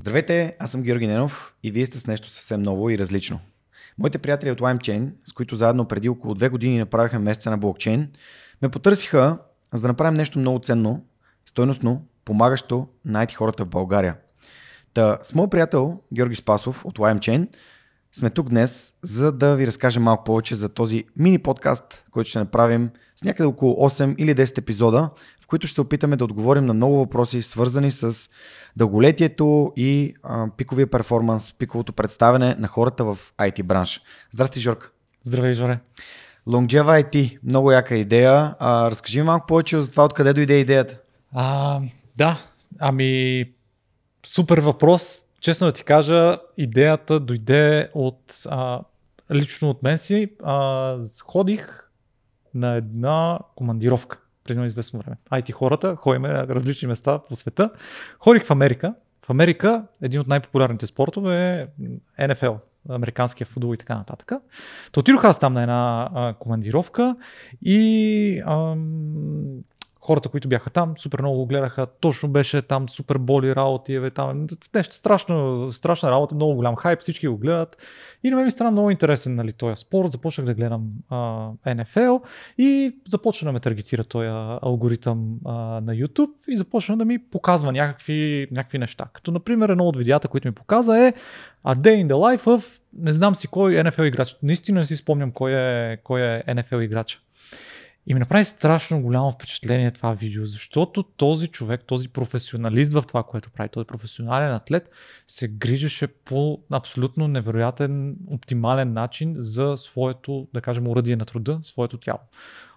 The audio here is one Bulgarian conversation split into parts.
Здравейте, аз съм Георги Ненов и вие сте с нещо съвсем ново и различно. Моите приятели от LimeChain, с които заедно преди около две години направихме месеца на блокчейн, ме потърсиха за да направим нещо много ценно, стойностно, помагащо на IT хората в България. Та, с моят приятел Георги Спасов от LimeChain сме тук днес, за да ви разкажем малко повече за този мини подкаст, който ще направим с някъде около 8 или 10 епизода, които ще се опитаме да отговорим на много въпроси, свързани с дълголетието и а, пиковия перформанс, пиковото представяне на хората в IT бранш. Здрасти, Жорка. Здравей, Жоре. Longeva IT, много яка идея. А, разкажи ми малко повече за това, откъде дойде идеята. А, да, ами супер въпрос. Честно да ти кажа, идеята дойде от а, лично от мен си. А, ходих на една командировка преди известно време. IT хората, ходим на различни места по света. Ходих в Америка. В Америка един от най-популярните спортове е НФЛ, американския футбол и така нататък. То отидох аз там на една а, командировка и ам, хората, които бяха там, супер много го гледаха. Точно беше там супер боли работи, бе, там нещо страшно, страшна работа, много голям хайп, всички го гледат. И на мен ми стана много интересен нали, този спорт. Започнах да гледам а, NFL и започна да ме таргетира този алгоритъм а, на YouTube и започна да ми показва някакви, някакви неща. Като, например, едно от видеята, които ми показа е A Day in the Life of не знам си кой NFL играч. Наистина не си спомням кой е, кой е NFL играч. И ми направи страшно голямо впечатление това видео, защото този човек, този професионалист в това, което прави, този професионален атлет, се грижеше по абсолютно невероятен, оптимален начин за своето, да кажем, уръдие на труда, своето тяло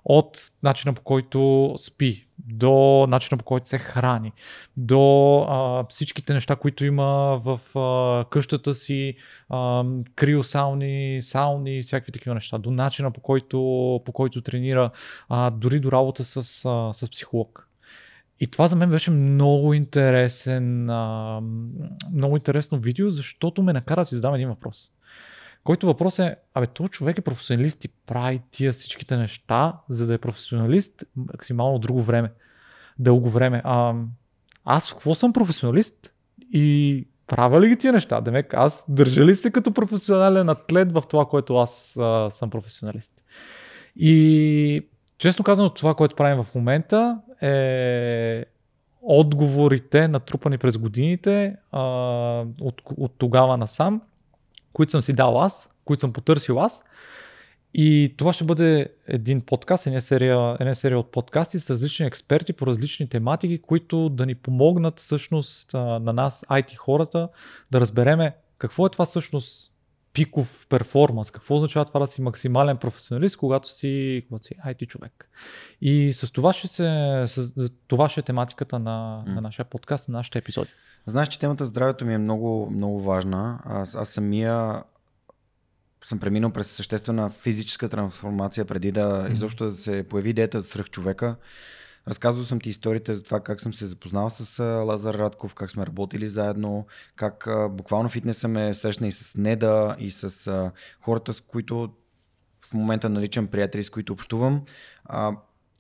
от начина по който спи, до начина по който се храни, до а, всичките неща, които има в а, къщата си, а, криосауни, сауни, всякакви такива неща, до начина по който, по който тренира, а, дори до работа с, а, с психолог. И това за мен беше много интересен, а, много интересно видео, защото ме накара да си задам един въпрос. Който въпрос е, абе, този човек е професионалист и прави тия всичките неща, за да е професионалист максимално друго време, дълго време. А, аз какво съм професионалист и правя ли ги тия неща? Демек, аз държа ли се като професионален атлет в това, което аз а, съм професионалист? И честно казано, това, което правим в момента е отговорите, натрупани през годините а, от, от тогава насам които съм си дал аз, които съм потърсил аз. И това ще бъде един подкаст, една серия, една серия от подкасти с различни експерти по различни тематики, които да ни помогнат всъщност на нас, IT хората, да разбереме какво е това всъщност пиков перформанс, какво означава това да си максимален професионалист, когато си, когато си IT човек. И с това ще, се, с това ще е тематиката на, mm. на нашия подкаст, на нашите епизоди. Знаеш, че темата здравето ми е много, много важна. Аз, аз самия съм преминал през съществена физическа трансформация преди да mm-hmm. изобщо да се появи идеята за свръх човека. Разказвал съм ти историите за това как съм се запознал с Лазар Радков, как сме работили заедно, как буквално фитнеса ме срещна и с Неда, и с хората, с които в момента наричам приятели, с които общувам.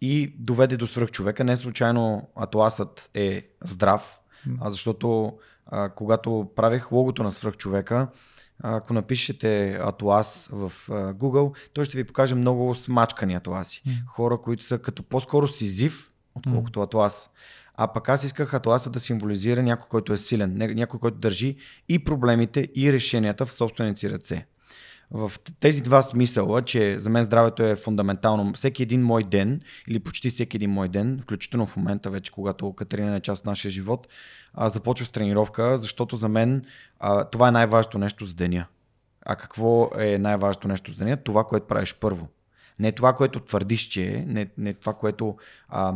И доведе до свръх човека. Не случайно атласът е здрав, а защото а, когато правех логото на свръхчовека, ако напишете Атлас в а, Google, той ще ви покаже много смачкани Атласи. Mm. Хора, които са като по-скоро сизив, отколкото mm. Атлас. А пък аз исках Атласа да символизира някой, който е силен, някой, който държи и проблемите, и решенията в собствените си ръце в тези два смисъла, че за мен здравето е фундаментално. Всеки един мой ден, или почти всеки един мой ден, включително в момента вече, когато Катерина е част от нашия живот, започва с тренировка, защото за мен това е най-важното нещо за деня. А какво е най-важното нещо за деня? Това, което правиш първо. Не това, което твърдиш, че е, не, не това, което а,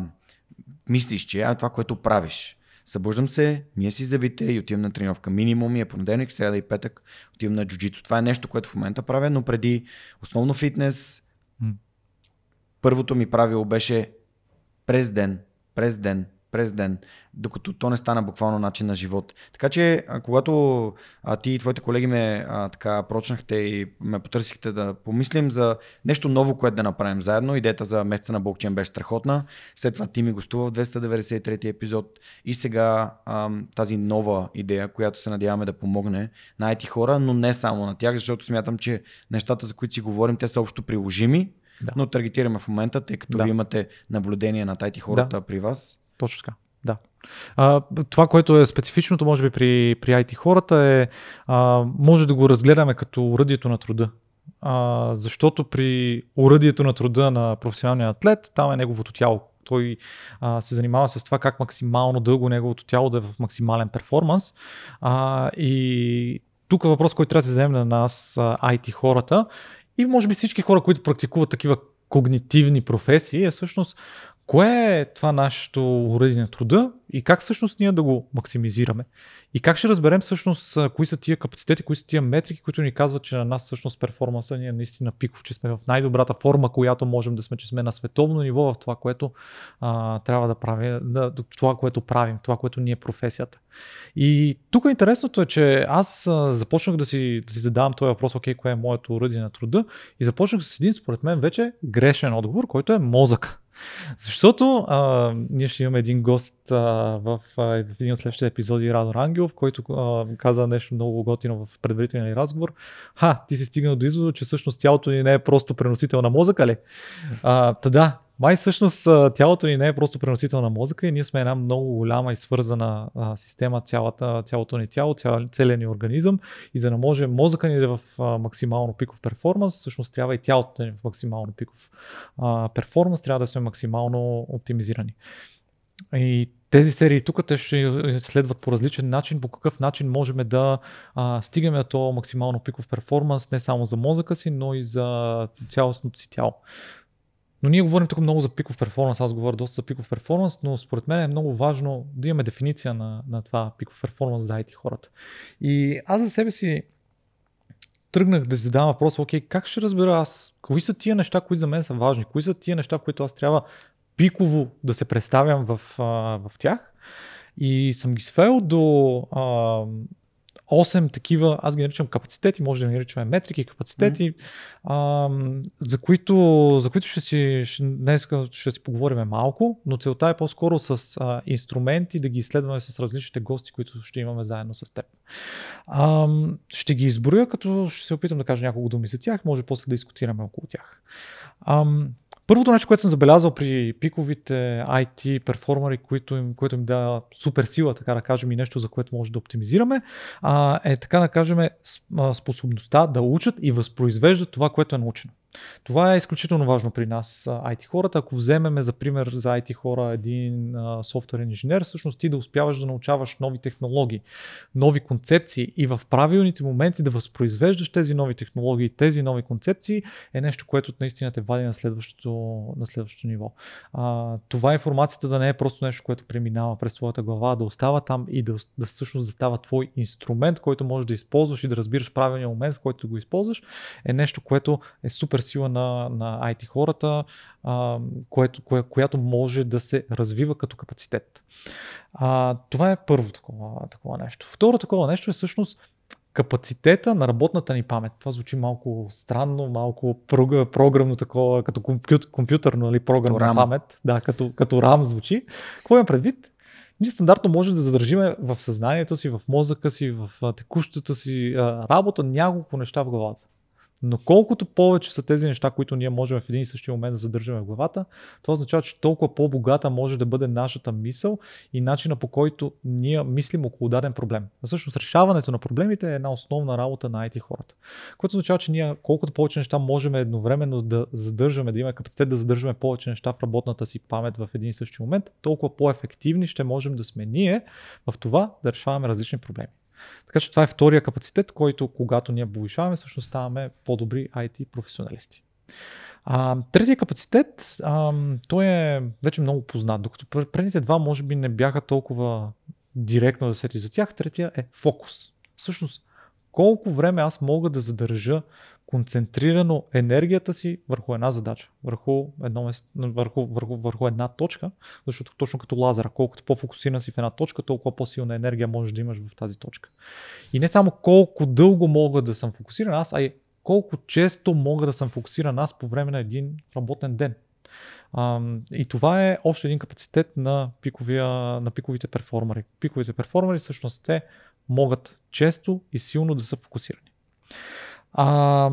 мислиш, че а това, което правиш. Събуждам се, мия си зъбите и отивам на тренировка. Минимум е понеделник, среда и петък отивам на джуджито. Това е нещо, което в момента правя, но преди основно фитнес, първото ми правило беше през ден, през ден, през ден, докато то не стана буквално начин на живот. Така че, когато а, ти и твоите колеги ме а, така прочнахте и ме потърсихте да помислим за нещо ново, което да направим заедно, идеята за месеца на блокчейн беше страхотна. След това ти ми гостува в 293 епизод и сега а, тази нова идея, която се надяваме да помогне на IT хора, но не само на тях, защото смятам, че нещата, за които си говорим, те са общо приложими да. но таргетираме в момента, тъй като да. ви имате наблюдение на тайти хората да. при вас. Точно така. Да. А, това, което е специфичното, може би, при, при IT хората е, а, може да го разгледаме като уръдието на труда. А, защото при уръдието на труда на професионалния атлет, там е неговото тяло. Той а, се занимава с това как максимално дълго неговото тяло да е в максимален перформанс. А, и тук е въпрос, който трябва да се зададем на нас, IT хората, и може би всички хора, които практикуват такива когнитивни професии, е всъщност кое е това нашето уръдие на труда и как всъщност ние да го максимизираме. И как ще разберем всъщност кои са тия капацитети, кои са тия метрики, които ни казват, че на нас всъщност перформанса ни е наистина пиков, че сме в най-добрата форма, която можем да сме, че сме на световно ниво в това, което а, трябва да правим, да, това, което правим, това, което ни е професията. И тук интересното е, че аз а, започнах да си, да си задавам този въпрос, окей, кое е моето уръдие на труда и започнах с един, според мен, вече грешен отговор, който е мозък. Защото а, ние ще имаме един гост а, в, а, в един от следващите епизоди, Радо Рангелов, който а, каза нещо много готино в предварителния разговор. Ха, ти си стигнал до извода, че всъщност тялото ни не е просто преносител на мозъка ли? А, та да, май всъщност тялото ни не е просто преносител на мозъка и ние сме една много голяма и свързана а, система, цялата, цялото ни тяло, цял, целият ни организъм и за да може мозъка ни да е в а, максимално пиков перформанс, всъщност трябва и тялото ни в максимално пиков а, перформанс, трябва да сме максимално оптимизирани. И тези серии тук те ще следват по различен начин, по какъв начин можем да а, стигнем до максимално пиков перформанс, не само за мозъка си, но и за цялостното си тяло. Но ние говорим тук много за пиков перформанс, аз говоря доста за пиков перформанс, но според мен е много важно да имаме дефиниция на, на това пиков перформанс за IT хората. И аз за себе си тръгнах да задавам въпрос, окей, как ще разбера аз, кои са тия неща, които за мен са важни, кои са тия неща, които аз трябва пиково да се представям в, в тях. И съм ги свел до 8 такива, аз ги наричам капацитети, може да ги наричаме метрики, капацитети, mm-hmm. а, за, които, за които ще си, ще, днес ще си поговорим малко, но целта е по-скоро с а, инструменти да ги изследваме с различните гости, които ще имаме заедно с теб. А, ще ги изброя, като ще се опитам да кажа няколко думи за тях, може после да дискутираме около тях. А, Първото нещо, което съм забелязал при пиковите IT перформери, които им, които им дава супер сила, така да кажем, и нещо, за което може да оптимизираме, а, е така да кажем способността да учат и възпроизвеждат това, което е научено. Това е изключително важно при нас, IT хората. Ако вземеме за пример за IT хора един софтуерен инженер, всъщност ти да успяваш да научаваш нови технологии, нови концепции и в правилните моменти да възпроизвеждаш тези нови технологии, тези нови концепции е нещо, което наистина те вади на следващото, на следващото ниво. А, това информацията да не е просто нещо, което преминава през твоята глава, да остава там и да, да всъщност да става твой инструмент, който можеш да използваш и да разбираш правилния момент, в който го използваш, е нещо, което е супер сила на, на IT хората, а, което, кое, която може да се развива като капацитет. А, това е първо такова, такова нещо. Второ такова нещо е всъщност капацитета на работната ни памет. Това звучи малко странно, малко програмно такова, като компют, компютърно или програмна памет. Да, като, като RAM звучи. Какво има предвид? Ние стандартно може да задържиме в съзнанието си, в мозъка си, в текущата си работа няколко неща в главата. Но колкото повече са тези неща, които ние можем в един и същия момент да задържаме в главата, това означава, че толкова по-богата може да бъде нашата мисъл и начина по който ние мислим около даден проблем. А всъщност решаването на проблемите е една основна работа на IT хората. Което означава, че ние колкото повече неща можем едновременно да задържаме, да имаме капацитет да задържаме повече неща в работната си памет в един и същи момент, толкова по-ефективни ще можем да сме ние в това да решаваме различни проблеми. Така че това е втория капацитет, който когато ние повишаваме, всъщност ставаме по-добри IT професионалисти. А, третия капацитет, а, той е вече много познат, докато предните два може би не бяха толкова директно да сети за тях. Третия е фокус. Всъщност, колко време аз мога да задържа концентрирано енергията си върху една задача, върху, едно, върху, върху, върху една точка, защото точно като лазера, колкото по-фокусиран си в една точка, толкова по-силна енергия можеш да имаш в тази точка. И не само колко дълго мога да съм фокусиран аз, а и колко често мога да съм фокусиран аз по време на един работен ден. и това е още един капацитет на, пиковия, на пиковите перформери. Пиковите перформери всъщност те могат често и силно да са фокусирани. А,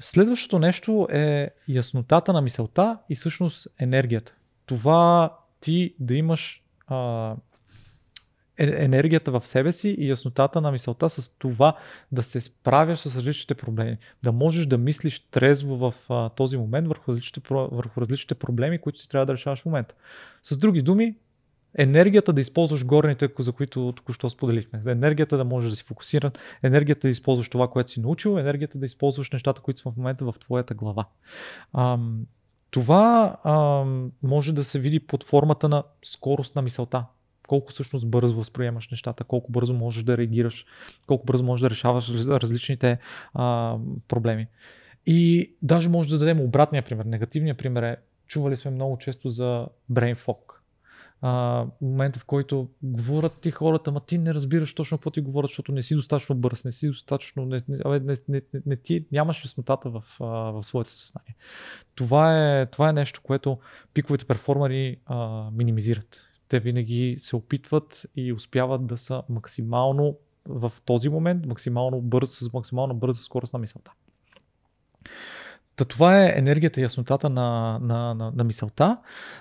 следващото нещо е яснотата на мисълта и всъщност енергията. Това ти да имаш а, е, енергията в себе си и яснотата на мисълта с това да се справяш с различните проблеми. Да можеш да мислиш трезво в а, този момент върху различните, върху различните проблеми, които ти трябва да решаваш в момента. С други думи, енергията да използваш горните, за които току-що споделихме. Енергията да можеш да си фокусиран, енергията да използваш това, което си научил, енергията да използваш нещата, които са в момента в твоята глава. Ам, това ам, може да се види под формата на скорост на мисълта. Колко всъщност бързо възприемаш нещата, колко бързо можеш да реагираш, колко бързо можеш да решаваш различните а, проблеми. И даже може да дадем обратния пример. Негативният пример е, чували сме много често за brain fog а, момента, в който говорят ти хората, ма ти не разбираш точно какво ти говорят, защото не си достатъчно бърз, не си достатъчно, не, не, не, не, не, ти нямаш яснотата в, в своето съзнание. Това е, това е нещо, което пиковите перформери а, минимизират. Те винаги се опитват и успяват да са максимално в този момент, максимално бърз, с максимално бърза скорост на мисълта. Та това е енергията и яснотата на, на, на, на мисълта.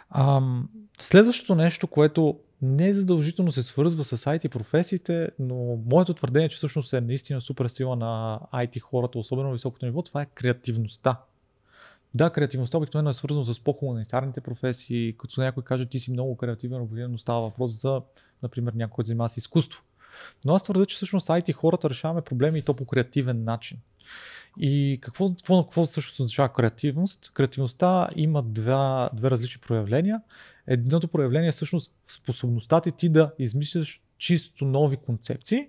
Ам, следващото нещо, което не е задължително се свързва с IT професиите, но моето твърдение, че всъщност е наистина супер сила на IT хората, особено на високото ниво, това е креативността. Да, креативността обикновено е свързана с по-хуманитарните професии, като някой каже, ти си много креативен, но става въпрос за, например, някой, който занимава с изкуство. Но аз твърда, че всъщност IT хората решаваме проблеми и то по креативен начин. И какво, какво, какво също означава креативност? Креативността има два, две различни проявления. Едното проявление е всъщност способността ти, ти да измисляш чисто нови концепции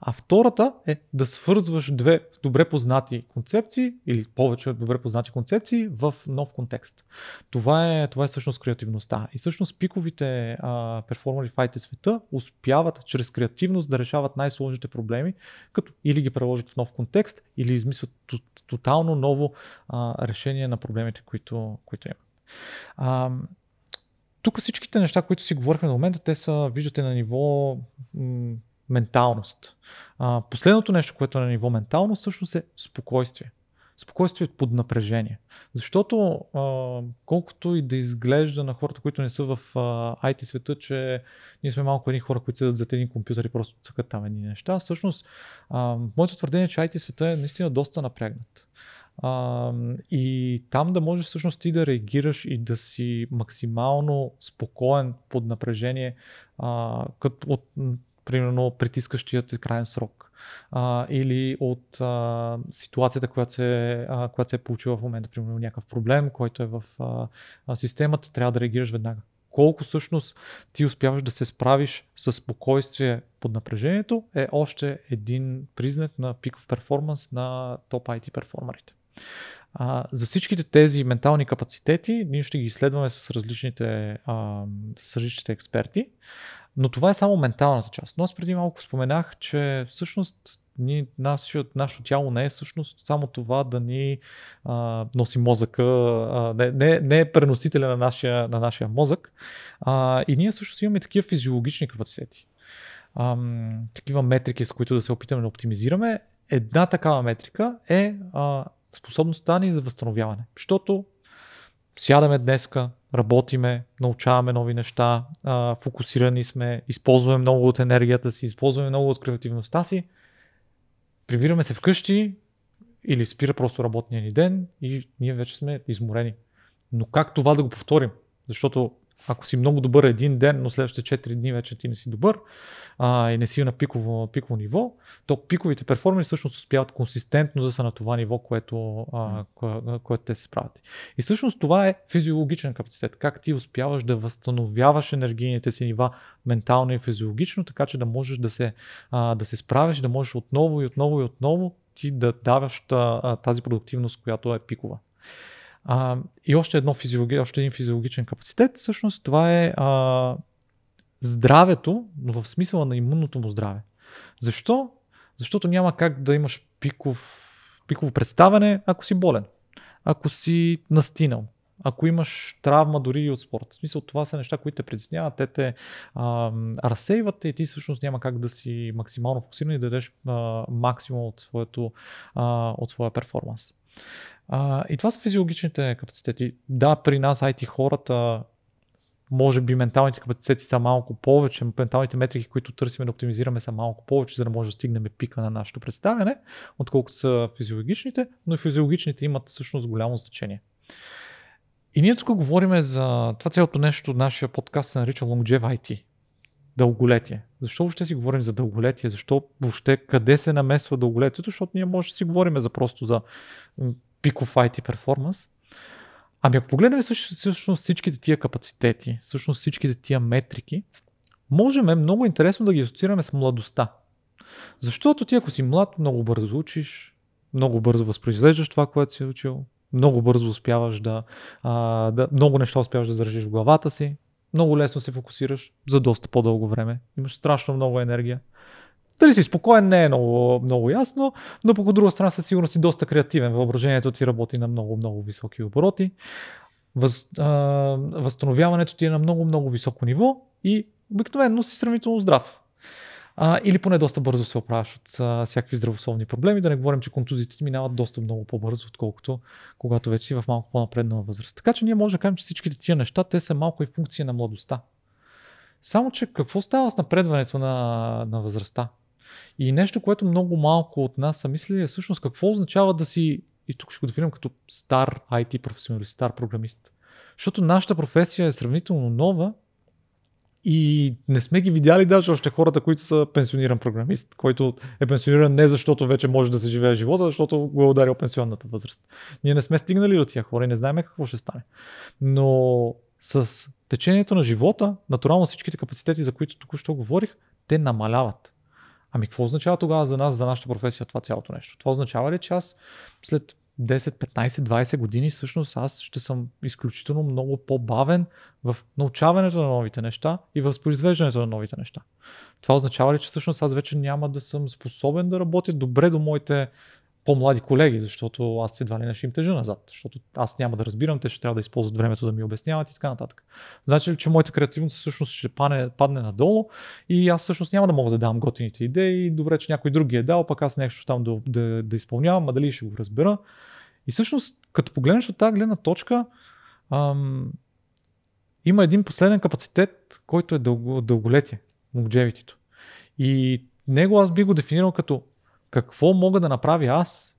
а втората е да свързваш две добре познати концепции или повече добре познати концепции в нов контекст. Това е, това е всъщност креативността. И всъщност пиковите а, перформери в IT света успяват чрез креативност да решават най-сложните проблеми, като или ги преложат в нов контекст, или измислят тотално ново а, решение на проблемите, които, които имат. А, тук всичките неща, които си говорихме на момента, те са, виждате, на ниво м- менталност. А, последното нещо, което е на ниво менталност, всъщност е спокойствие. Спокойствие под напрежение. Защото а, колкото и да изглежда на хората, които не са в а, IT света, че ние сме малко едни хора, които седат зад един компютър и просто цъкат там едни неща, всъщност а, моето твърдение е, че IT света е наистина доста напрегнат. Uh, и там да можеш всъщност ти да реагираш и да си максимално спокоен под напрежение, uh, като от примерно притискащият крайен срок а, или от а, ситуацията, която се, а, която се е получила в момента, примерно някакъв проблем, който е в а, системата, трябва да реагираш веднага. Колко всъщност ти успяваш да се справиш с спокойствие под напрежението е още един признак на пиков перформанс на топ IT перформерите. А, за всичките тези ментални капацитети ние ще ги изследваме с различните, а, с различните експерти. Но това е само менталната част. Но аз преди малко споменах, че всъщност ни, нашето, нашето тяло не е всъщност само това да ни а, носи мозъка, а, не, не, не е преносителя на нашия, на нашия мозък. А, и ние всъщност имаме такива физиологични капацитети. А, такива метрики, с които да се опитаме да оптимизираме. Една такава метрика е а, способността ни за възстановяване. Защото сядаме днеска, работиме, научаваме нови неща, а, фокусирани сме, използваме много от енергията си, използваме много от креативността си, прибираме се вкъщи или спира просто работния ни ден и ние вече сме изморени. Но как това да го повторим? Защото ако си много добър един ден, но следващите 4 дни вече ти не си добър а, и не си на пиково, пиково ниво, то пиковите перформери всъщност успяват консистентно да са на това ниво, което, а, кое, което те се справят. И всъщност това е физиологичен капацитет. Как ти успяваш да възстановяваш енергийните си нива ментално и физиологично, така че да можеш да се, а, да се справиш, да можеш отново и отново и отново ти да даваш тази продуктивност, която е пикова. А, и още, едно физиологи, още един физиологичен капацитет, всъщност това е а, здравето, но в смисъла на имунното му здраве. Защо? Защото няма как да имаш пиков, пиково представяне, ако си болен, ако си настинал, ако имаш травма дори и от спорта. В смисъл, това са неща, които те притесняват, те те а, разсейват и ти всъщност няма как да си максимално фокусиран и да дадеш а, максимум от, своето, а, от своя перформанс. А, и това са физиологичните капацитети. Да, при нас IT хората може би менталните капацитети са малко повече, менталните метрики, които търсим да оптимизираме са малко повече, за да може да стигнем пика на нашето представяне, отколкото са физиологичните, но физиологичните имат всъщност голямо значение. И ние тук говорим за това цялото нещо, нашия подкаст се нарича Longevity IT. Дълголетие. Защо въобще си говорим за дълголетие? Защо въобще къде се намества дълголетието? Защото ние може да си говорим за просто за пиков IT перформанс. Ами ако погледнем всъщност всичките тия капацитети, всъщност всичките тия метрики, можем много интересно да ги асоциираме с младостта. Защото ти ако си млад, много бързо учиш, много бързо възпроизвеждаш това, което си учил, много бързо успяваш да, а, да, много неща успяваш да държиш в главата си, много лесно се фокусираш за доста по-дълго време, имаш страшно много енергия. Дали си спокоен не е много, много ясно, но по друга страна със сигурност си доста креативен. Въображението ти работи на много, много високи обороти. Въз, а, възстановяването ти е на много, много високо ниво и обикновено си сравнително здрав. А, или поне доста бързо се оправяш от а, всякакви здравословни проблеми. Да не говорим, че контузиите ти минават доста много по-бързо, отколкото когато вече си в малко по-напреднала възраст. Така че ние можем да кажем, че всичките тия неща, те са малко и функция на младостта. Само, че какво става с напредването на, на възрастта? И нещо, което много малко от нас са мислили е всъщност какво означава да си, и тук ще го дефинирам като стар IT професионалист, стар програмист. Защото нашата професия е сравнително нова и не сме ги видяли даже още хората, които са пенсиониран програмист, който е пенсиониран не защото вече може да се живее живота, защото го е ударил пенсионната възраст. Ние не сме стигнали до тия хора и не знаем какво ще стане. Но с течението на живота, натурално всичките капацитети, за които току-що говорих, те намаляват. Ами какво означава тогава за нас, за нашата професия това цялото нещо? Това означава ли, че аз след 10, 15, 20 години всъщност аз ще съм изключително много по-бавен в научаването на новите неща и възпроизвеждането на новите неща. Това означава ли, че всъщност аз вече няма да съм способен да работя добре до моите по-млади колеги, защото аз едва ли не ще им тежа назад, защото аз няма да разбирам, те ще трябва да използват времето да ми обясняват и така нататък. Значи ли, че моята креативност всъщност ще падне, падне надолу и аз всъщност няма да мога да дам готините идеи, добре, че някой друг ги е дал, пък аз нещо там да, да, да изпълнявам, а дали ще го разбера. И всъщност, като погледнеш от тази гледна точка, ам, има един последен капацитет, който е дълго, дълголетие, longevity И него аз би го дефинирал като какво мога да направя аз,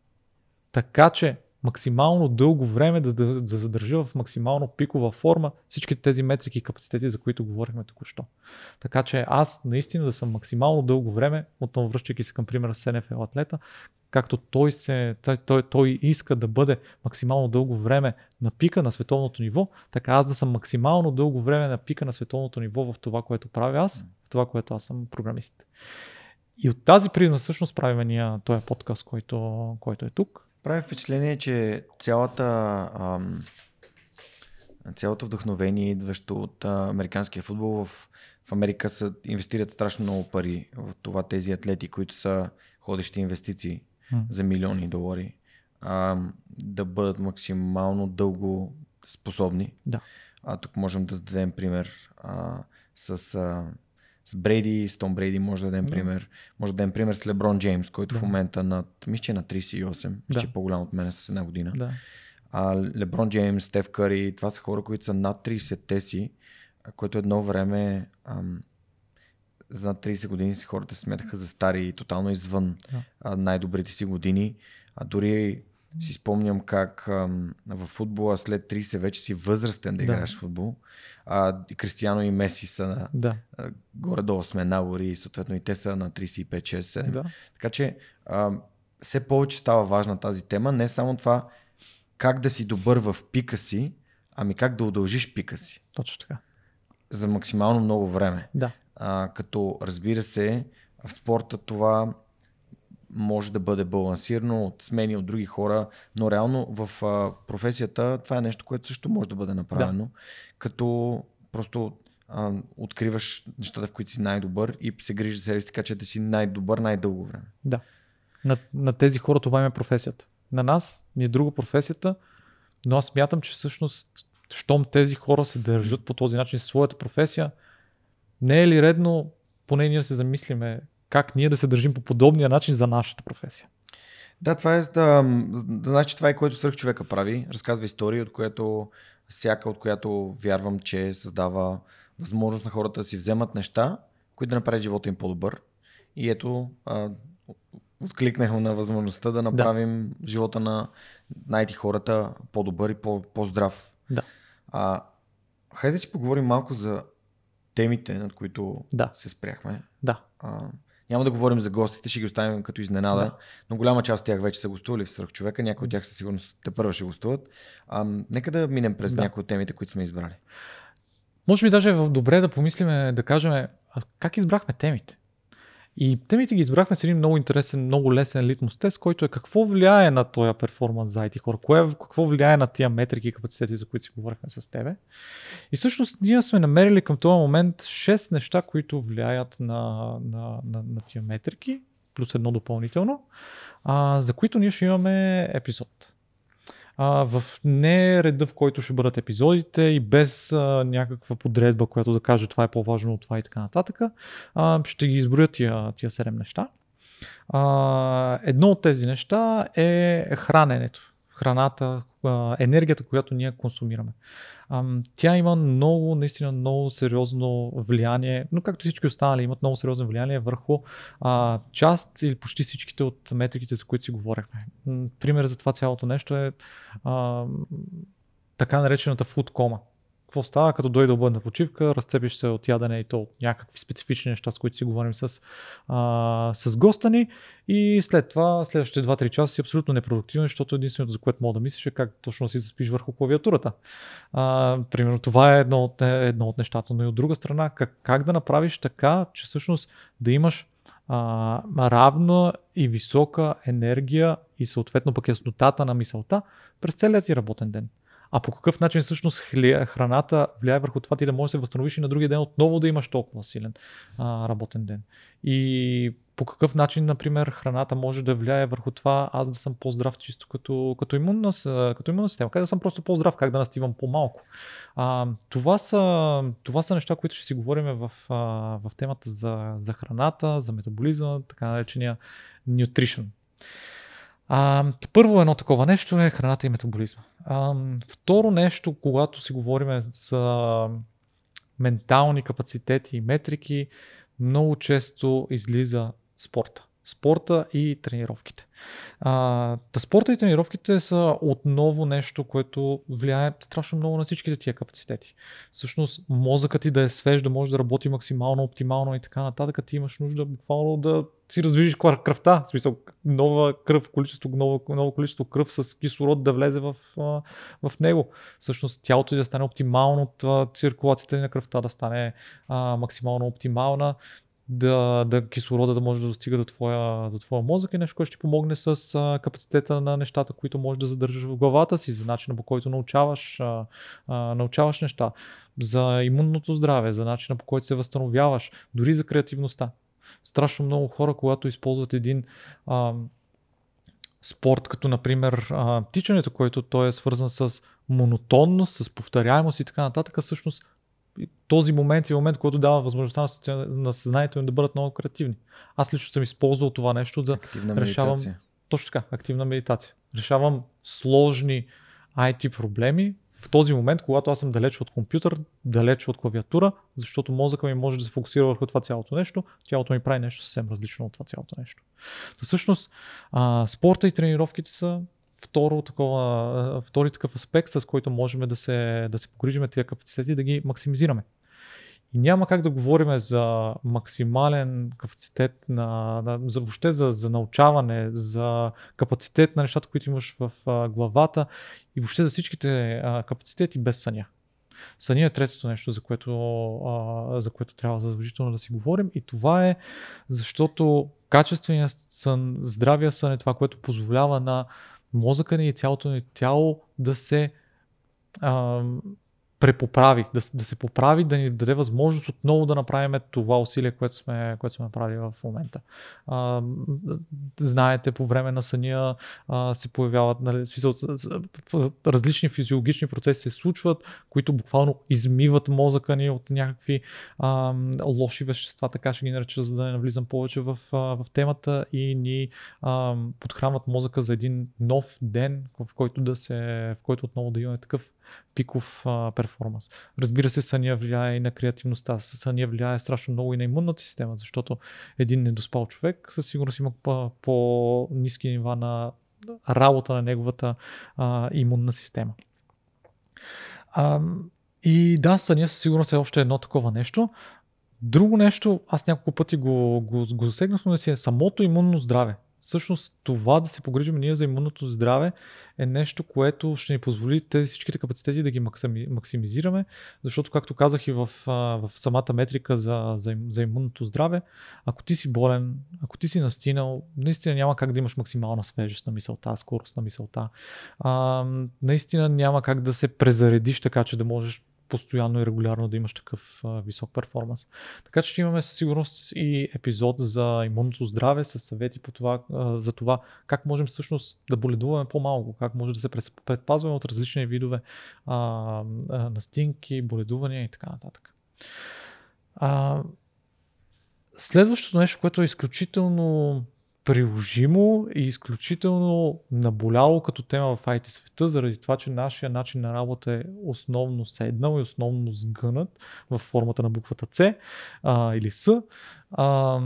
така че максимално дълго време да, да, да задържа в максимално пикова форма всички тези метрики и капацитети, за които говорихме току-що. Така че аз наистина да съм максимално дълго време, отново връщайки се към примера с НФЛ атлета, както той, се, той, той, той иска да бъде максимално дълго време на пика на световното ниво, така аз да съм максимално дълго време на пика на световното ниво в това, което правя аз, в това, което аз съм програмист. И от тази причина всъщност правим ние този подкаст, който, който е тук. Прави впечатление, че цялата, ам, цялото вдъхновение, идващо от а, американския футбол в, в Америка са, инвестират страшно много пари в това тези атлети, които са ходещи инвестиции mm. за милиони долари, а, да бъдат максимално дълго способни. Да. А тук можем да дадем пример а, с а, с Брейди, с Том Брейди може да дадем да. пример. Може да дадем пример с Леброн Джеймс, който да. в момента над, мисля, че е на 38, да. че е по-голям от мен с една година. Да. А, Леброн Джеймс, Стеф Къри, това са хора, които са над 30-те си, което едно време ам, за над 30 години си хората се смятаха за стари и тотално извън да. а, най-добрите си години. А дори си спомням как ам, в футбола след 30 вече си възрастен да, да. играеш в футбол. А, и Кристиано и Меси са на, да. а, горе-долу сме набори и съответно и те са на 35, 6, 7. Да. Така че а, все повече става важна тази тема. Не само това как да си добър в пика си, ами как да удължиш пика си. Точно така. За максимално много време. Да. А, като разбира се, в спорта това може да бъде балансирано от смени от други хора, но реално в а, професията това е нещо, което също може да бъде направено, да. като просто а, откриваш нещата, в които си най-добър и се грижиш за себе си така, че да си най-добър най-дълго време. Да. На, на тези хора това им е професията. На нас ни е друга професията, но аз смятам, че всъщност, щом тези хора се държат по този начин своята професия, не е ли редно поне ние да се замислиме как ние да се държим по подобния начин за нашата професия. Да, това е да, да знаеш, че това е което свърх човека прави. Разказва истории, от което всяка от която вярвам, че създава възможност на хората да си вземат неща, които да направят живота им по-добър. И ето, а, откликнахме на възможността да направим да. живота на най-ти хората по-добър и по- по-здрав. Да. А, хайде да си поговорим малко за темите, над които да. се спряхме. Да. А, няма да говорим за гостите, ще ги оставим като изненада, да. но голяма част от тях вече са гостували в Сръх човека, някои от тях със сигурност те първо ще гостуват. А, нека да минем през да. някои от темите, които сме избрали. Може би даже е добре да помислиме, да кажем, как избрахме темите. И темите ги избрахме с един много интересен, много лесен литмус тест, който е какво влияе на този перформанс за IT хора, кое, какво влияе на тия метрики и капацитети, за които си говорихме с тебе. И всъщност ние сме намерили към този момент 6 неща, които влияят на, на, на, на тия метрики, плюс едно допълнително, а, за които ние ще имаме епизод а, в не реда, в който ще бъдат епизодите и без а, някаква подредба, която да каже това е по-важно от това и така нататък, а, ще ги изброя тия, тия 7 неща. А, едно от тези неща е храненето храната, енергията, която ние консумираме. Тя има много, наистина много сериозно влияние, но както всички останали имат много сериозно влияние върху част или почти всичките от метриките, за които си говорихме. Пример за това цялото нещо е така наречената food coma какво става, като дойде объдна почивка, разцепиш се от ядене и то от някакви специфични неща, с които си говорим с, а, с госта ни и след това, следващите 2-3 часа си абсолютно непродуктивен, защото единственото, за което мога да мислиш е как точно си заспиш върху клавиатурата. А, примерно това е едно от, едно от нещата, но и от друга страна, как, как да направиш така, че всъщност да имаш а, равна и висока енергия и съответно пък яснотата на мисълта през целият ти работен ден а по какъв начин всъщност храната влияе върху това ти да можеш да се възстановиш и на другия ден отново да имаш толкова силен а, работен ден. И по какъв начин, например, храната може да влияе върху това аз да съм по-здрав чисто като, като, имунна, като имунна система, как да съм просто по-здрав, как да настивам по-малко. А, това, са, това са неща, които ще си говорим в, в темата за, за храната, за метаболизма, така наречения nutrition. А, първо едно такова нещо е храната и метаболизма. А, второ нещо, когато си говорим за ментални капацитети и метрики, много често излиза спорта спорта и тренировките. А, та спорта и тренировките са отново нещо, което влияе страшно много на всичките тия капацитети. Всъщност, мозъкът ти да е свеж, да може да работи максимално, оптимално и така нататък, ти имаш нужда буквално да си раздвижиш кръвта, в смисъл нова кръв, количество, ново, ново количество кръв с кислород да влезе в, в него. Всъщност тялото да стане оптимално, циркулацията на кръвта да стане а, максимално оптимална да, да кислорода да може да достига до твоя, до твоя мозък и нещо, което ще помогне с а, капацитета на нещата, които можеш да задържаш в главата си, за начина по който научаваш, а, а, научаваш неща, за имунното здраве, за начина по който се възстановяваш, дори за креативността. Страшно много хора, когато използват един а, спорт, като например а, тичането, който той е свързан с монотонност, с повторяемост и така нататък, всъщност този момент е момент, който дава възможността на съзнанието им да бъдат много креативни. Аз лично съм използвал това нещо да активна решавам. Медитация. Точно така, активна медитация. Решавам сложни IT проблеми в този момент, когато аз съм далеч от компютър, далеч от клавиатура, защото мозъка ми може да се фокусира върху това цялото нещо, тялото ми прави нещо съвсем различно от това цялото нещо. Та всъщност, а, спорта и тренировките са второ, такова, втори такъв аспект, с който можем да се, да се погрижим тия капацитети и да ги максимизираме. И няма как да говорим за максимален капацитет на, на за, въобще за, за научаване, за капацитет на нещата, които имаш в а, главата и въобще за всичките а, капацитети без съня. Съня е третото нещо, за което, а, за което трябва задължително да си говорим и това е защото качествения сън, здравия сън е това, което позволява на мозъка ни и цялото ни тяло да се а, препоправи, да, да се поправи, да ни даде възможност отново да направим това усилие, което сме, което сме направили в момента. А, знаете, по време на съня а, се появяват нали, смисъл, различни физиологични процеси се случват, които буквално измиват мозъка ни от някакви а, лоши вещества, така ще ги нареча, за да не навлизам повече в, в темата и ни а, подхранват мозъка за един нов ден, в който да се, в който отново да имаме такъв пиков перформанс. Разбира се, съня влияе и на креативността. Съня влияе страшно много и на имунната система, защото един недоспал човек със сигурност има по-низки нива на работа на неговата а, имунна система. А, и да, съня със сигурност е още едно такова нещо. Друго нещо, аз няколко пъти го, го, го засегнах, но е самото имунно здраве всъщност това да се погрижим ние за имунното здраве е нещо, което ще ни позволи тези всичките капацитети да ги максимизираме, защото както казах и в, в самата метрика за, за, за имунното здраве, ако ти си болен, ако ти си настинал, наистина няма как да имаш максимална свежест на мисълта, скорост на мисълта. А, наистина няма как да се презаредиш така, че да можеш постоянно и регулярно да имаш такъв висок перформанс. Така че ще имаме със сигурност и епизод за имунното здраве с съвети по това, за това как можем всъщност да боледуваме по-малко, как може да се предпазваме от различни видове а, настинки, боледувания и така нататък. А, следващото нещо, което е изключително приложимо и изключително наболяло като тема в IT света, заради това, че нашия начин на работа е основно седнал и основно сгънат в формата на буквата C а, или S, а,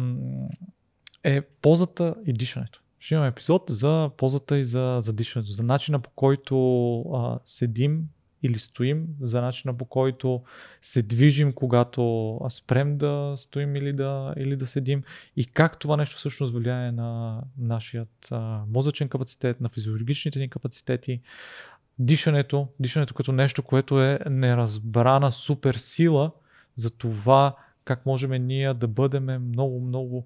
е позата и дишането. Ще имаме епизод за позата и за, за дишането, за начина по който а, седим или стоим, за начина по който се движим, когато спрем да стоим или да, или да седим и как това нещо всъщност влияе на нашият а, мозъчен капацитет, на физиологичните ни капацитети, дишането, дишането като нещо, което е неразбрана супер сила за това как можем ние да бъдем много, много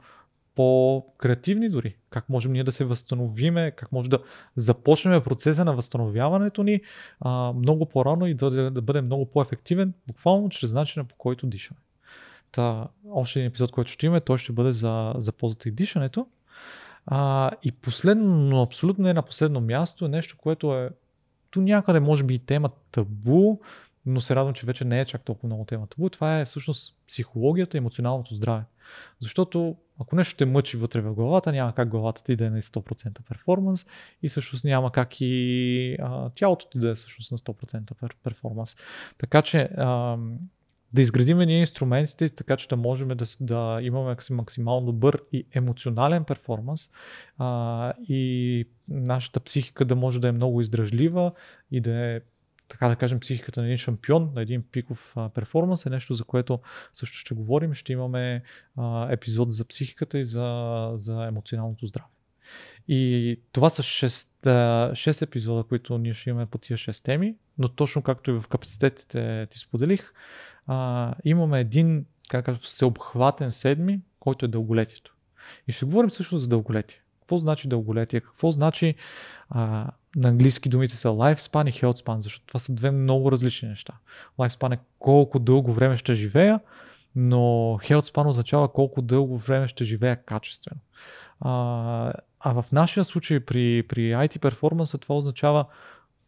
по-креативни дори. Как можем ние да се възстановиме, как може да започнем процеса на възстановяването ни а, много по-рано и да, да бъде много по-ефективен, буквално чрез начина по който дишаме. Та, още един епизод, който ще имаме, той ще бъде за, за ползата и дишането. А, и последно, но абсолютно не на последно място, е нещо, което е ту някъде може би и тема табу, но се радвам, че вече не е чак толкова много тема табу. Това е всъщност психологията и емоционалното здраве. Защото ако нещо те мъчи вътре в главата, няма как главата ти да е на 100% перформанс и всъщност няма как и а, тялото ти да е всъщност на 100% пер, перформанс. Така че а, да изградиме ние инструментите, така че да можем да, да имаме максимално добър и емоционален перформанс а, и нашата психика да може да е много издръжлива и да е така да кажем, психиката на един шампион, на един пиков перформанс е нещо, за което също ще говорим. Ще имаме а, епизод за психиката и за, за емоционалното здраве. И това са 6, 6 епизода, които ние ще имаме по тия 6 теми, но точно както и в капацитетите ти споделих, а, имаме един, как всеобхватен седми, който е дълголетието. И ще говорим също за дълголетие. Какво значи дълголетие? Какво значи а, на английски думите са lifespan и healthspan, защото това са две много различни неща. Lifespan е колко дълго време ще живея, но healthspan означава колко дълго време ще живея качествено. А, а в нашия случай при, при IT перформанса това означава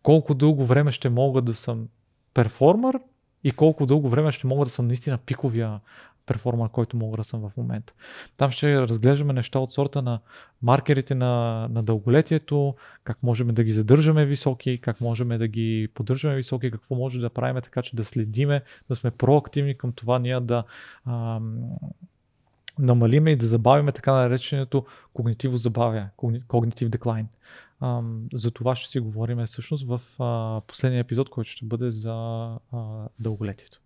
колко дълго време ще мога да съм перформер и колко дълго време ще мога да съм наистина пиковия перформер, който мога да съм в момента. Там ще разглеждаме неща от сорта на маркерите на, на дълголетието, как можем да ги задържаме високи, как можем да ги поддържаме високи, какво може да правим така, че да следиме, да сме проактивни към това ние да ам, намалиме и да забавиме така нареченото когнитиво забавя, когнитив деклайн. За това ще си говорим всъщност в а, последния епизод, който ще бъде за а, дълголетието.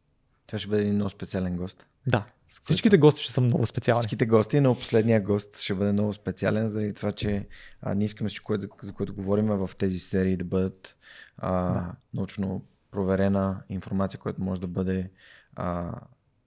Това ще бъде един много специален гост. Да. Всичките гости ще са много специални. Всичките гости, но последния гост ще бъде много специален, заради това, че а, ние искаме всичко, за, за което говорим в тези серии, да бъдат а, да. научно проверена информация, която може да бъде а,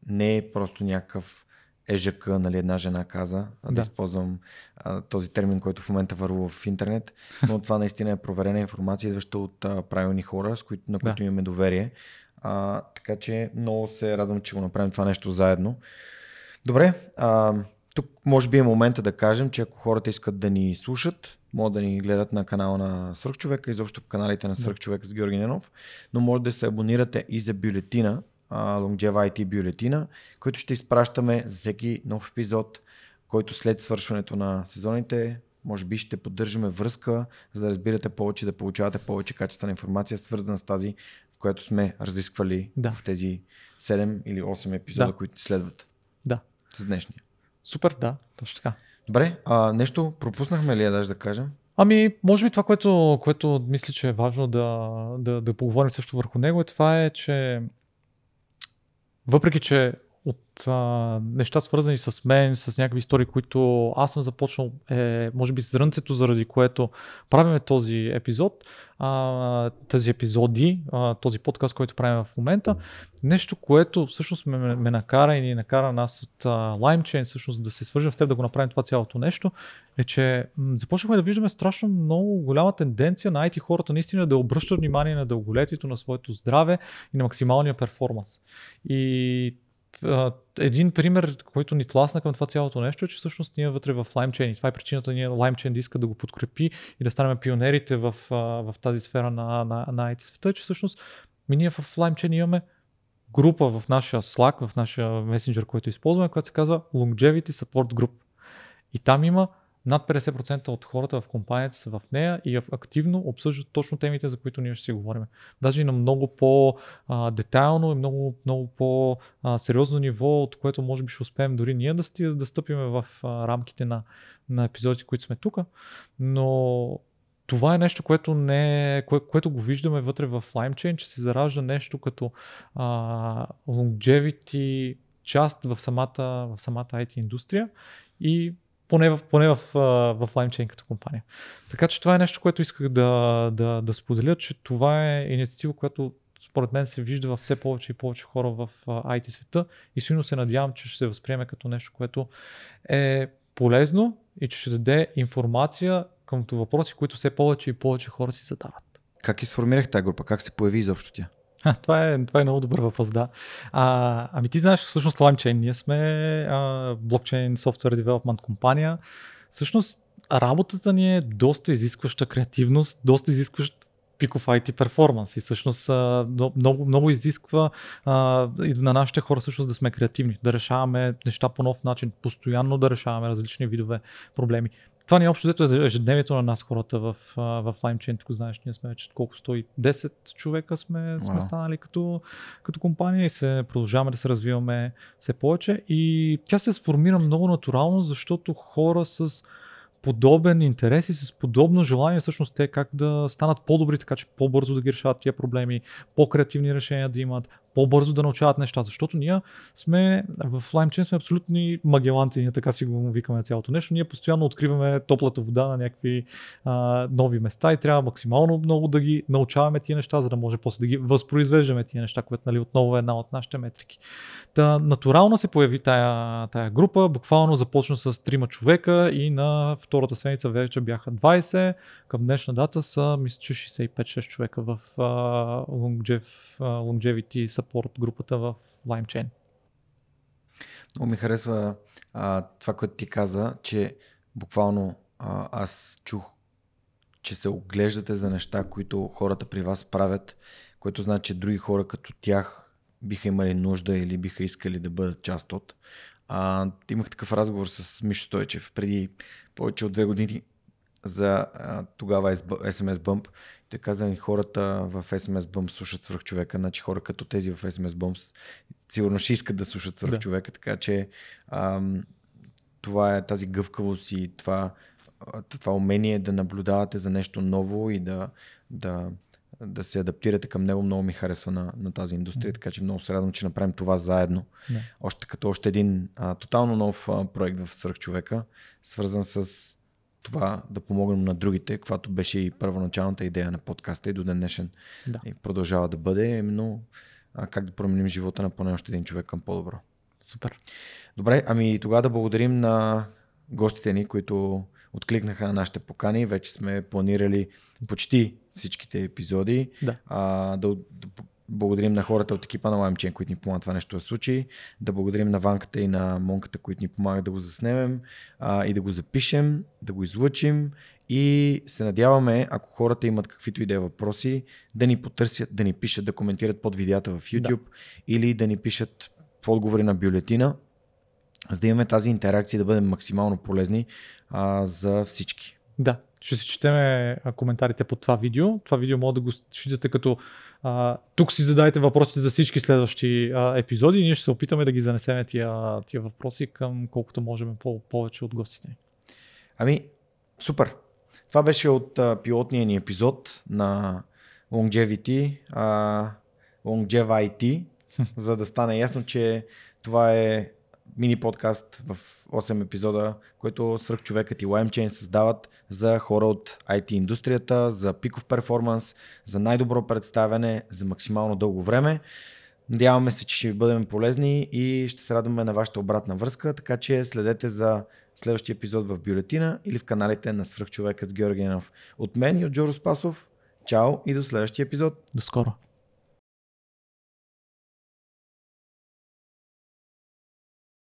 не просто някакъв ежък, нали, една жена каза, да, да използвам а, този термин, който в момента върва в интернет, но това наистина е проверена информация, идваща от а, правилни хора, с които, на които да. имаме доверие. А, така че много се радвам, че го направим това нещо заедно. Добре, а, тук може би е момента да кажем, че ако хората искат да ни слушат, могат да ни гледат на канала на Свърхчовека, изобщо в каналите на Свърхчовек с Георги Ненов, но може да се абонирате и за бюлетина, Longeva IT бюлетина, който ще изпращаме за всеки нов епизод, който след свършването на сезоните може би ще поддържаме връзка, за да разбирате повече, да получавате повече качествена информация, свързана с тази, в която сме разисквали да. в тези 7 или 8 епизода, да. които следват. Да. С днешния. Супер, да, точно така. Добре, а нещо пропуснахме ли, даже да кажем? Ами, може би това, което, което мисля, че е важно да, да, да поговорим също върху него, е това е, че въпреки, че от а, неща свързани с мен, с някакви истории, които аз съм започнал, е, може би зрънцето, заради което правиме този епизод, а, тези епизоди, а, този подкаст, който правим в момента. Нещо, което всъщност ме, ме накара и ни накара нас от а, LimeChain всъщност да се свържем в теб, да го направим това цялото нещо, е, че м- започнахме да виждаме страшно много голяма тенденция на IT хората наистина да обръщат внимание на дълголетието, на своето здраве и на максималния перформанс. И един пример, който ни тласна към това цялото нещо е, че всъщност ние вътре в LimeChain, и това е причината ние LimeChain да иска да го подкрепи и да станем пионерите в, в тази сфера на, на, на IT света, е, че всъщност ми ние в LimeChain имаме група в нашия Slack, в нашия месенджер, който използваме, която се казва Longevity Support Group. И там има над 50% от хората в компанията са в нея и активно обсъждат точно темите, за които ние ще си говорим. Даже и на много по-детайлно и много, много по-сериозно ниво, от което може би ще успеем дори ние да, сти, да стъпиме в рамките на, на епизодите, които сме тук. Но това е нещо, което, не, кое, което го виждаме вътре в LimeChain, че се заражда нещо като а, longevity част в самата, в самата IT индустрия и поне в, поне в, в LimeChain като компания. Така че това е нещо, което исках да, да, да споделя, че това е инициатива, която според мен се вижда във все повече и повече хора в IT света и силно се надявам, че ще се възприеме като нещо, което е полезно и че ще даде информация към въпроси, които все повече и повече хора си задават. Как изформирах тази група? Как се появи изобщо тя? А, това, е, това е много добър въпрос, да. А, ами ти знаеш, всъщност LimeChain, ние сме а, блокчейн софтуер девелопмент компания. Всъщност работата ни е доста изискваща креативност, доста изискващ пиков IT перформанс и всъщност много, много изисква и на нашите хора всъщност да сме креативни, да решаваме неща по нов начин, постоянно да решаваме различни видове проблеми това ни е общо взето ежедневието на нас хората в, в LimeChain. Тук знаеш, ние сме вече колко 110 човека сме, wow. сме станали като, като компания и се продължаваме да се развиваме все повече. И тя се сформира много натурално, защото хора с подобен интерес и с подобно желание всъщност те как да станат по-добри, така че по-бързо да ги решават тия проблеми, по-креативни решения да имат, по-бързо да научават неща, защото ние сме в LimeChain сме абсолютни магеланци, ние така си го викаме цялото нещо. Ние постоянно откриваме топлата вода на някакви а, нови места и трябва максимално много да ги научаваме тия неща, за да може после да ги възпроизвеждаме тия неща, което нали, отново е една от нашите метрики. Та, натурално се появи тая, тая група, буквално започна с трима човека и на втората седмица вече бяха 20, към днешна дата са мисля, че 65-6 човека в Longev, uh, Longevity Support групата в LimeChain. Много ми харесва а, това, което ти каза, че буквално а, аз чух, че се оглеждате за неща, които хората при вас правят, което значи, че други хора като тях биха имали нужда или биха искали да бъдат част от. А, имах такъв разговор с Мишо Стойчев преди повече от две години за а, тогава SMS Bump. Той каза, хората в SMS Bump слушат свърх човека, значи хора като тези в SMS Bump сигурно ще искат да слушат свърх да. човека, така че ам, това е тази гъвкавост и това, това умение да наблюдавате за нещо ново и да, да, да се адаптирате към него, много ми харесва на, на тази индустрия, така че много се радвам, че направим това заедно. Не. Още като още един а, тотално нов а, проект в Свърхчовека, свързан с това да помогнем на другите, каквато беше и първоначалната идея на подкаста и до ден днешен да. и продължава да бъде, именно а, как да променим живота на поне още един човек към по-добро. Супер. Добре, ами тогава да благодарим на гостите ни, които откликнаха на нашите покани. Вече сме планирали почти всичките епизоди. Да. А, да, да благодарим на хората от екипа на Лаймчен, които ни помагат това нещо да случи. Да благодарим на Ванката и на Монката, които ни помагат да го заснемем а, и да го запишем, да го излъчим и се надяваме, ако хората имат каквито и да е въпроси, да ни потърсят, да ни пишат, да коментират под видеята в YouTube да. или да ни пишат в отговори на бюлетина, за да имаме тази интеракция да бъдем максимално полезни а, за всички. Да, ще си четеме коментарите под това видео. Това видео може да го считате като а, тук си задайте въпросите за всички следващи а, епизоди и ние ще се опитаме да ги занесем тия, тия въпроси към колкото можем по- повече от гостите. Ами, супер. Това беше от а, пилотния ни епизод на Longevity, а, Longevity, за да стане ясно, че това е мини подкаст в 8 епизода, който свръхчовекът и LimeChain създават за хора от IT индустрията, за пиков перформанс, за най-добро представяне, за максимално дълго време. Надяваме се, че ще ви бъдем полезни и ще се радваме на вашата обратна връзка, така че следете за следващия епизод в бюлетина или в каналите на свръхчовекът с Георгиянов. От мен и от Джоро Спасов. Чао и до следващия епизод. До скоро.